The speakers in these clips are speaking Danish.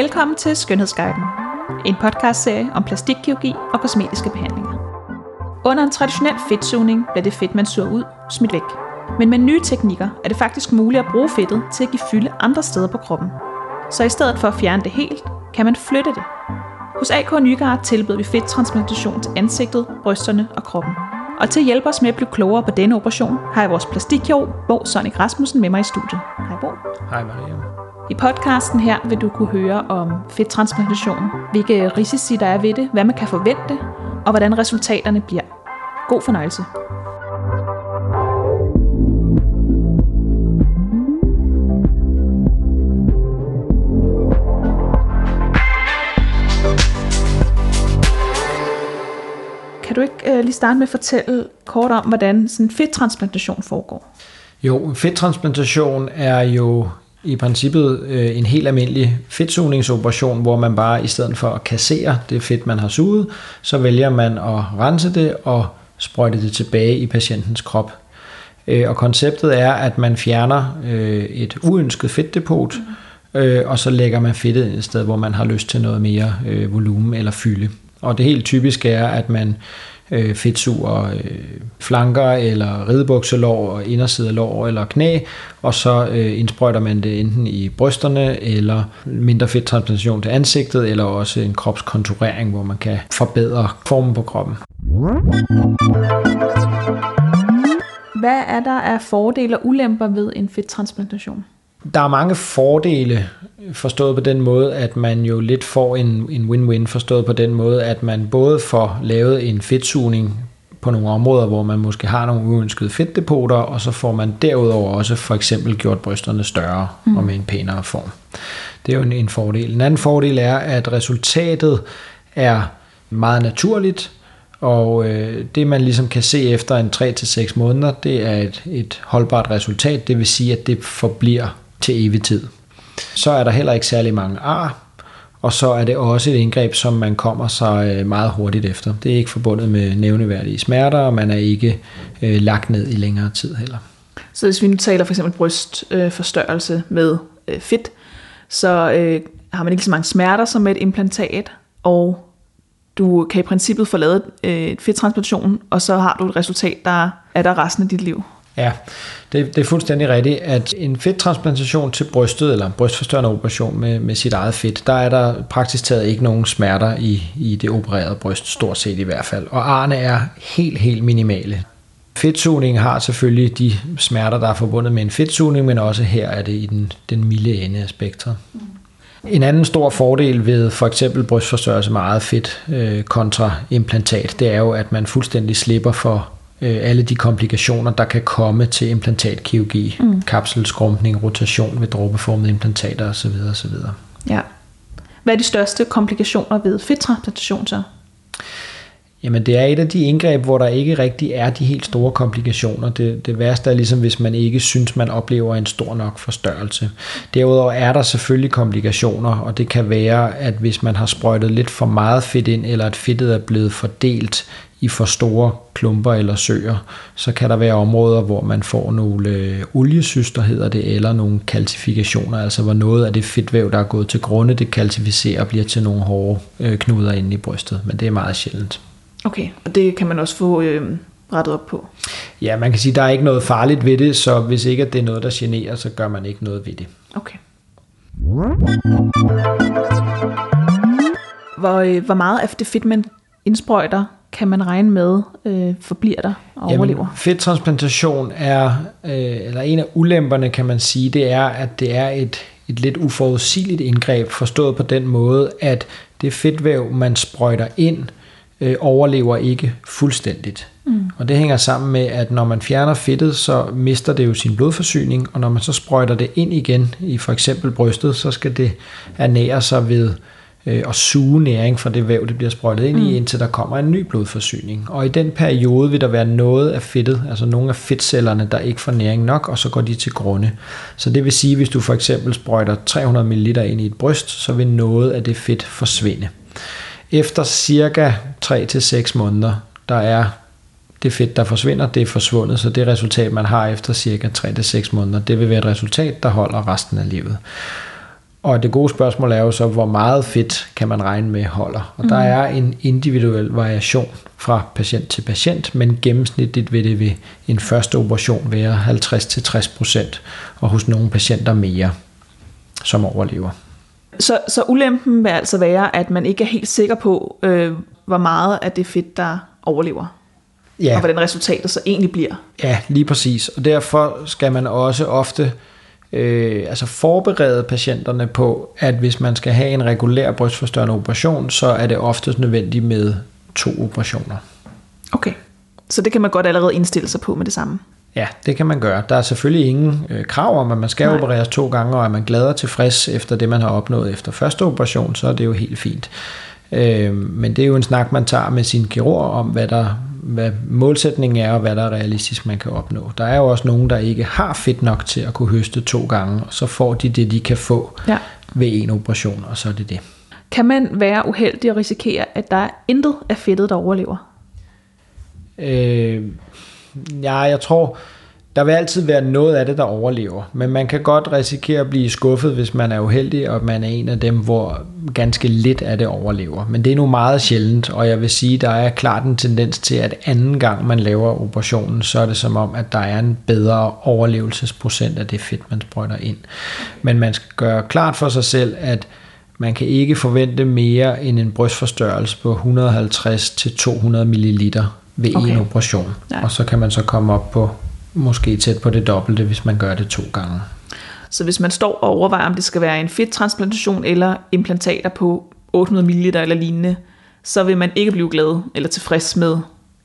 Velkommen til Skønhedsguiden, en podcastserie om plastikkirurgi og kosmetiske behandlinger. Under en traditionel fedtsugning bliver det fedt, man suger ud, smidt væk. Men med nye teknikker er det faktisk muligt at bruge fedtet til at give fylde andre steder på kroppen. Så i stedet for at fjerne det helt, kan man flytte det. Hos AK Nygaard tilbyder vi fedttransplantation til ansigtet, brysterne og kroppen. Og til at hjælpe os med at blive klogere på denne operation, har jeg vores plastikkirurg, Bo Sonic Rasmussen, med mig i studiet. Hej Bo. Hej Maria. I podcasten her vil du kunne høre om fedttransplantation, hvilke risici der er ved det, hvad man kan forvente, og hvordan resultaterne bliver. God fornøjelse. Kan du ikke øh, lige starte med at fortælle kort om, hvordan sådan en fedttransplantation foregår? Jo, fedttransplantation er jo i princippet øh, en helt almindelig fedtsugningsoperation, hvor man bare i stedet for at kassere det fedt, man har suget, så vælger man at rense det og sprøjte det tilbage i patientens krop. Øh, og konceptet er, at man fjerner øh, et uønsket fedtdepot, øh, og så lægger man fedtet ind et sted, hvor man har lyst til noget mere øh, volumen eller fylde. Og det helt typiske er, at man øh, fedtsuger øh, flanker eller ridebukselår og inderside af lår eller knæ, og så øh, indsprøjter man det enten i brysterne eller mindre fedttransplantation til ansigtet, eller også en kropskonturering, hvor man kan forbedre formen på kroppen. Hvad er der af fordele og ulemper ved en fedttransplantation? Der er mange fordele forstået på den måde, at man jo lidt får en, en win-win forstået på den måde, at man både får lavet en fedtsugning på nogle områder, hvor man måske har nogle uønskede fedtdepoter, og så får man derudover også for eksempel gjort brysterne større mm. og med en pænere form. Det er jo en, en fordel. En anden fordel er, at resultatet er meget naturligt, og øh, det man ligesom kan se efter en 3-6 måneder, det er et, et holdbart resultat, det vil sige, at det forbliver til evig tid. Så er der heller ikke særlig mange ar, og så er det også et indgreb, som man kommer sig øh, meget hurtigt efter. Det er ikke forbundet med nævneværdige smerter, og man er ikke øh, lagt ned i længere tid heller. Så hvis vi nu taler for eksempel brystforstørrelse øh, med øh, fedt, så øh, har man ikke så mange smerter som med et implantat, og du kan i princippet få lavet øh, et fedttransplantation, og så har du et resultat, der er der resten af dit liv. Ja, det, det er fuldstændig rigtigt, at en fedttransplantation til brystet, eller en brystforstørrende operation med, med sit eget fedt, der er der praktisk taget ikke nogen smerter i, i det opererede bryst, stort set i hvert fald. Og arne er helt, helt minimale. Fedtsugning har selvfølgelig de smerter, der er forbundet med en fedtsugning, men også her er det i den, den milde ende af spektret. En anden stor fordel ved for eksempel brystforstørrelse med eget fedt øh, kontra implantat, det er jo, at man fuldstændig slipper for øh, alle de komplikationer, der kan komme til implantatkirurgi, mm. kapselskrumpning, rotation ved dråbeformede implantater osv. osv. Ja. Hvad er de største komplikationer ved fedttransplantation så? Jamen det er et af de indgreb, hvor der ikke rigtig er de helt store komplikationer. Det, det værste er ligesom, hvis man ikke synes, man oplever en stor nok forstørrelse. Derudover er der selvfølgelig komplikationer, og det kan være, at hvis man har sprøjtet lidt for meget fedt ind, eller at fedtet er blevet fordelt i for store klumper eller søer, så kan der være områder, hvor man får nogle øh, oliesyster, hedder det, eller nogle kalcifikationer, altså hvor noget af det fedtvæv, der er gået til grunde, det kalcificerer og bliver til nogle hårde øh, knuder inde i brystet, men det er meget sjældent. Okay, og det kan man også få øh, rettet op på? Ja, man kan sige, at der er ikke noget farligt ved det, så hvis ikke at det er noget, der generer, så gør man ikke noget ved det. Okay. Hvor, øh, hvor meget af det fedt, man indsprøjter, kan man regne med øh, forbliver der og overlever? Jamen, fedttransplantation er, øh, eller en af ulemperne kan man sige, det er, at det er et, et lidt uforudsigeligt indgreb, forstået på den måde, at det fedtvæv, man sprøjter ind, øh, overlever ikke fuldstændigt. Mm. Og det hænger sammen med, at når man fjerner fedtet, så mister det jo sin blodforsyning, og når man så sprøjter det ind igen i for eksempel brystet, så skal det ernære sig ved øh, at suge næring fra det væv, det bliver sprøjtet ind mm. i, indtil der kommer en ny blodforsyning. Og i den periode vil der være noget af fedtet, altså nogle af fedtcellerne, der ikke får næring nok, og så går de til grunde. Så det vil sige, hvis du for eksempel sprøjter 300 ml ind i et bryst, så vil noget af det fedt forsvinde. Efter cirka 3-6 måneder, der er det fedt, der forsvinder, det er forsvundet, så det resultat, man har efter cirka 3-6 måneder, det vil være et resultat, der holder resten af livet. Og det gode spørgsmål er jo så, hvor meget fedt kan man regne med holder. Og mm. der er en individuel variation fra patient til patient, men gennemsnitligt vil det ved en første operation være 50-60%, og hos nogle patienter mere, som overlever. Så, så ulempen vil altså være, at man ikke er helt sikker på, øh, hvor meget af det fedt, der overlever. Ja. Og hvordan resultatet så egentlig bliver. Ja, lige præcis. Og derfor skal man også ofte øh, altså forberede patienterne på, at hvis man skal have en regulær brystforstørrende operation, så er det oftest nødvendigt med to operationer. Okay, så det kan man godt allerede indstille sig på med det samme. Ja, det kan man gøre. Der er selvfølgelig ingen øh, krav om, at man skal Nej. opereres to gange, og er man glad og tilfreds efter det, man har opnået efter første operation, så er det jo helt fint. Øh, men det er jo en snak, man tager med sin kirurg om, hvad, der, hvad målsætningen er, og hvad der er realistisk, man kan opnå. Der er jo også nogen, der ikke har fedt nok til at kunne høste to gange, og så får de det, de kan få ja. ved en operation, og så er det det. Kan man være uheldig og risikere, at der er intet af fedtet, der overlever? Øh, ja, jeg tror, der vil altid være noget af det, der overlever, men man kan godt risikere at blive skuffet, hvis man er uheldig, og man er en af dem, hvor ganske lidt af det overlever. Men det er nu meget sjældent, og jeg vil sige, der er klart en tendens til, at anden gang man laver operationen, så er det som om, at der er en bedre overlevelsesprocent af det fedt, man sprøjter ind. Men man skal gøre klart for sig selv, at man kan ikke forvente mere end en brystforstørrelse på 150-200 ml ved okay. en operation. Ja. Og så kan man så komme op på måske tæt på det dobbelte, hvis man gør det to gange. Så hvis man står og overvejer, om det skal være en fedttransplantation eller implantater på 800 ml eller lignende, så vil man ikke blive glad eller tilfreds med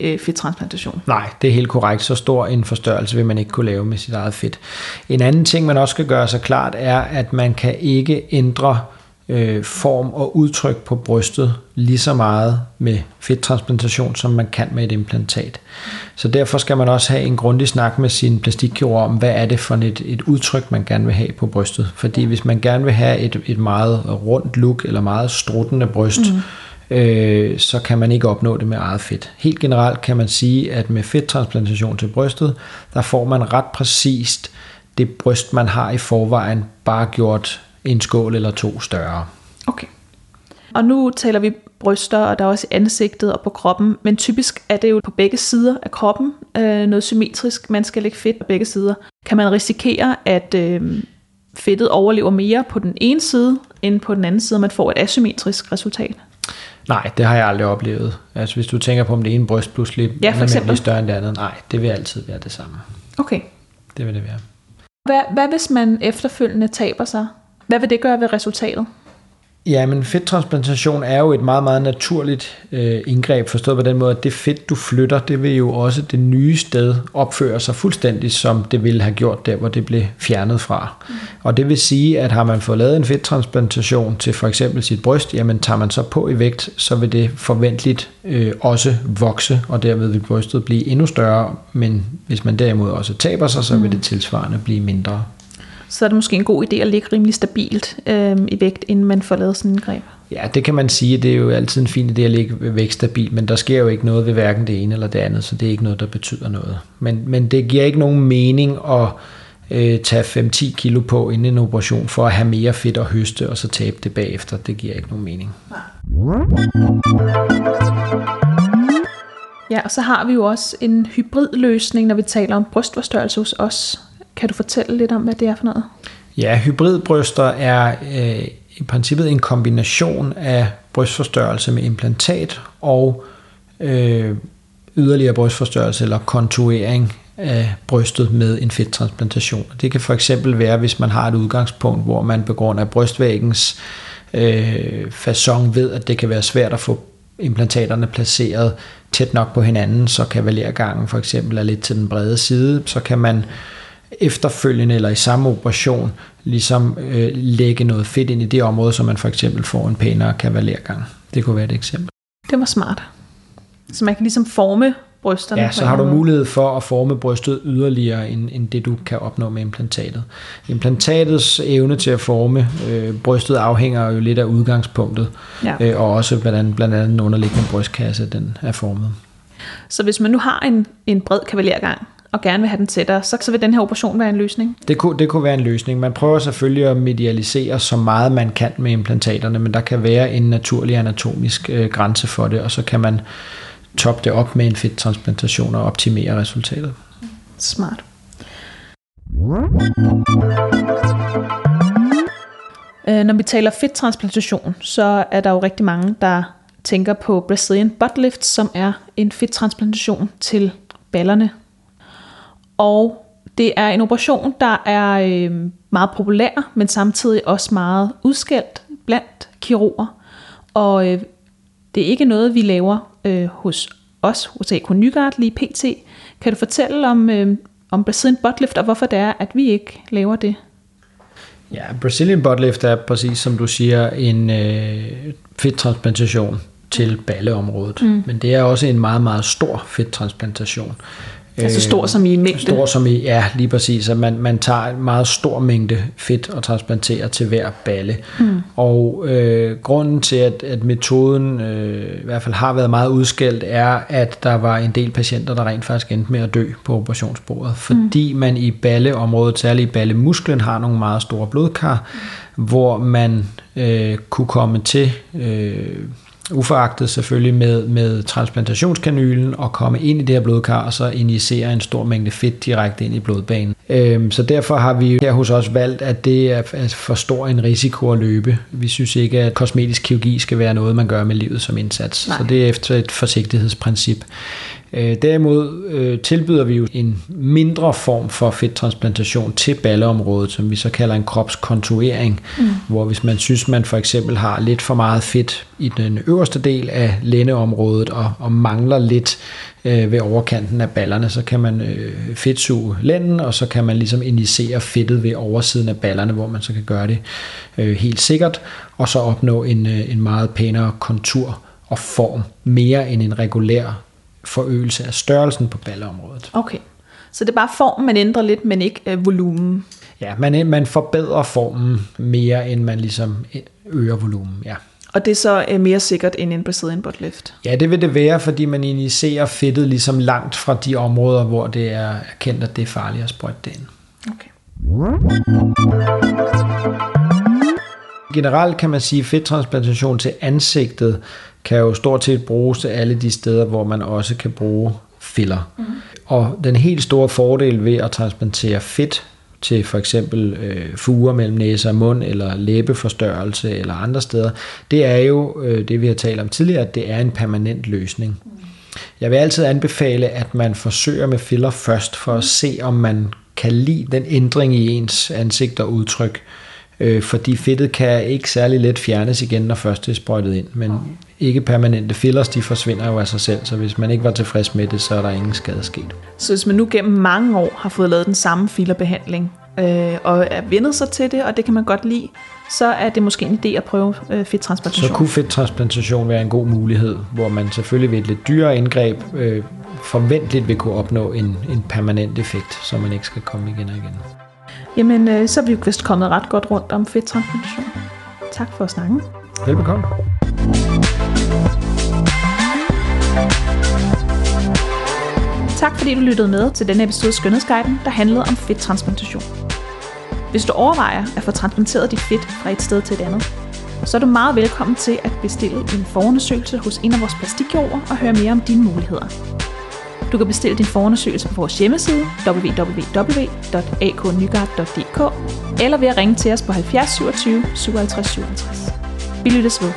øh, fedttransplantation. Nej, det er helt korrekt. Så stor en forstørrelse vil man ikke kunne lave med sit eget fedt. En anden ting, man også skal gøre sig klart, er, at man kan ikke ændre øh, form og udtryk på brystet lige så meget med fedttransplantation, som man kan med et implantat. Så derfor skal man også have en grundig snak med sin plastikkirurg om, hvad er det for et, et udtryk, man gerne vil have på brystet. Fordi hvis man gerne vil have et, et meget rundt look eller meget struttende bryst, mm. øh, så kan man ikke opnå det med eget fedt. Helt generelt kan man sige, at med fedttransplantation til brystet, der får man ret præcist det bryst, man har i forvejen, bare gjort en skål eller to større. Okay. Og nu taler vi bryster, og der er også i ansigtet og på kroppen, men typisk er det jo på begge sider af kroppen øh, noget symmetrisk. Man skal lægge fedt på begge sider. Kan man risikere, at øh, fedtet overlever mere på den ene side, end på den anden side, og man får et asymmetrisk resultat? Nej, det har jeg aldrig oplevet. Altså hvis du tænker på, om det ene bryst pludselig ja, for er større end det andet, nej, det vil altid være det samme. Okay. Det vil det være. Hvad, hvad hvis man efterfølgende taber sig? Hvad vil det gøre ved resultatet? Ja, men fedttransplantation er jo et meget, meget naturligt øh, indgreb, forstået på den måde, at det fedt, du flytter, det vil jo også det nye sted opføre sig fuldstændig, som det ville have gjort der, hvor det blev fjernet fra. Mm. Og det vil sige, at har man fået lavet en fedttransplantation til for eksempel sit bryst, jamen tager man så på i vægt, så vil det forventeligt øh, også vokse, og derved vil brystet blive endnu større, men hvis man derimod også taber sig, så vil mm. det tilsvarende blive mindre så er det måske en god idé at ligge rimelig stabilt øh, i vægt, inden man får lavet sådan en greb. Ja, det kan man sige. Det er jo altid en fin idé at ligge vægt stabilt, men der sker jo ikke noget ved hverken det ene eller det andet, så det er ikke noget, der betyder noget. Men, men det giver ikke nogen mening at øh, tage 5-10 kilo på inden en operation for at have mere fedt at høste, og så tabe det bagefter. Det giver ikke nogen mening. Ja, og så har vi jo også en hybridløsning, når vi taler om brystforstørrelse hos os. Kan du fortælle lidt om, hvad det er for noget? Ja, hybridbryster er øh, i princippet en kombination af brystforstørrelse med implantat og øh, yderligere brystforstørrelse eller kontuering af brystet med en fedttransplantation. Det kan for eksempel være, hvis man har et udgangspunkt, hvor man på grund af brystvæggens øh, façon ved, at det kan være svært at få implantaterne placeret tæt nok på hinanden, så kavalergangen for eksempel er lidt til den brede side, så kan man efterfølgende eller i samme operation ligesom øh, lægge noget fedt ind i det område, så man for eksempel får en pænere kavalergang. Det kunne være et eksempel. Det var smart. Så man kan ligesom forme brysterne. Ja, så har du mulighed for at forme brystet yderligere end, end det, du kan opnå med implantatet. Implantatets evne til at forme øh, brystet afhænger jo lidt af udgangspunktet, ja. øh, og også hvordan blandt andet den underliggende brystkasse den er formet. Så hvis man nu har en, en bred kavalergang, og gerne vil have den tættere, så, så vil den her operation være en løsning? Det kunne, det kunne være en løsning. Man prøver selvfølgelig at medialisere så meget man kan med implantaterne, men der kan være en naturlig anatomisk øh, grænse for det, og så kan man toppe det op med en fedttransplantation og optimere resultatet. Smart. Øh, når vi taler fedttransplantation, så er der jo rigtig mange, der tænker på Brazilian butt lift, som er en fedttransplantation til ballerne. Og det er en operation, der er øh, meget populær, men samtidig også meget udskældt blandt kirurger. Og øh, det er ikke noget, vi laver øh, hos os, hos AK Nygaard lige pt. Kan du fortælle om, øh, om Brazilian butt lift, og hvorfor det er, at vi ikke laver det? Ja, Brazilian butt lift er præcis som du siger en øh, fedttransplantation til balleområdet. Mm. Men det er også en meget, meget stor fedttransplantation. Altså stor som i mængde? Stor som i, ja, lige præcis. At man, man tager en meget stor mængde fedt og transplanterer til hver balle. Mm. Og øh, grunden til, at, at metoden øh, i hvert fald har været meget udskældt, er, at der var en del patienter, der rent faktisk endte med at dø på operationsbordet. Fordi mm. man i balleområdet, særligt i ballemusklen, har nogle meget store blodkar, mm. hvor man øh, kunne komme til... Øh, uforagtet selvfølgelig med, med transplantationskanylen og komme ind i det her blodkar og så injicere en stor mængde fedt direkte ind i blodbanen. Øhm, så derfor har vi her hos os valgt, at det er for stor en risiko at løbe. Vi synes ikke, at kosmetisk kirurgi skal være noget, man gør med livet som indsats. Nej. Så det er efter et forsigtighedsprincip. Øh, derimod øh, tilbyder vi jo en mindre form for fedttransplantation til balleområdet, som vi så kalder en kropskontuering, mm. hvor hvis man synes, man for eksempel har lidt for meget fedt i den øverste del af lændeområdet og, og mangler lidt øh, ved overkanten af ballerne, så kan man øh, fedtsuge lænden, og så kan man ligesom injicere fedtet ved oversiden af ballerne, hvor man så kan gøre det øh, helt sikkert, og så opnå en, øh, en meget pænere kontur og form, mere end en regulær forøgelse af størrelsen på balleområdet. Okay, så det er bare formen, man ændrer lidt, men ikke øh, volumen? Ja, man, man forbedrer formen mere, end man ligesom øger volumen, ja. Og det er så øh, mere sikkert end en Brazilian butt lift? Ja, det vil det være, fordi man injicerer fedtet ligesom langt fra de områder, hvor det er kendt, at det er farligt at sprøjte det ind. Okay. Generelt kan man sige, at fedttransplantation til ansigtet kan jo stort set bruges til alle de steder, hvor man også kan bruge filler. Mm. Og den helt store fordel ved at transplantere fedt til for eksempel øh, fuger mellem næse og mund, eller læbeforstørrelse, eller andre steder, det er jo øh, det, vi har talt om tidligere, at det er en permanent løsning. Mm. Jeg vil altid anbefale, at man forsøger med filler først, for at se, om man kan lide den ændring i ens ansigt og udtryk. Øh, fordi fedtet kan ikke særlig let fjernes igen, når først det er sprøjtet ind. Men ikke permanente fillers, de forsvinder jo af sig selv, så hvis man ikke var tilfreds med det, så er der ingen skade sket. Så hvis man nu gennem mange år har fået lavet den samme fillerbehandling, øh, og er vendet sig til det, og det kan man godt lide, så er det måske en idé at prøve øh, fedttransplantation. Så kunne fedttransplantation være en god mulighed, hvor man selvfølgelig ved et lidt dyrere indgreb øh, forventeligt vil kunne opnå en, en permanent effekt, så man ikke skal komme igen og igen. Jamen, øh, så er vi jo vist kommet ret godt rundt om fedttransplantation. Tak for snakken. Velbekomme. Tak fordi du lyttede med til denne episode af Skønhedsguiden, der handlede om fedttransplantation. Hvis du overvejer at få transplanteret dit fedt fra et sted til et andet, så er du meget velkommen til at bestille en forundersøgelse hos en af vores plastikkirurger og høre mere om dine muligheder. Du kan bestille din forundersøgelse på vores hjemmeside www.aknygaard.dk eller ved at ringe til os på 70 27 57 57. Vi lyttes ved.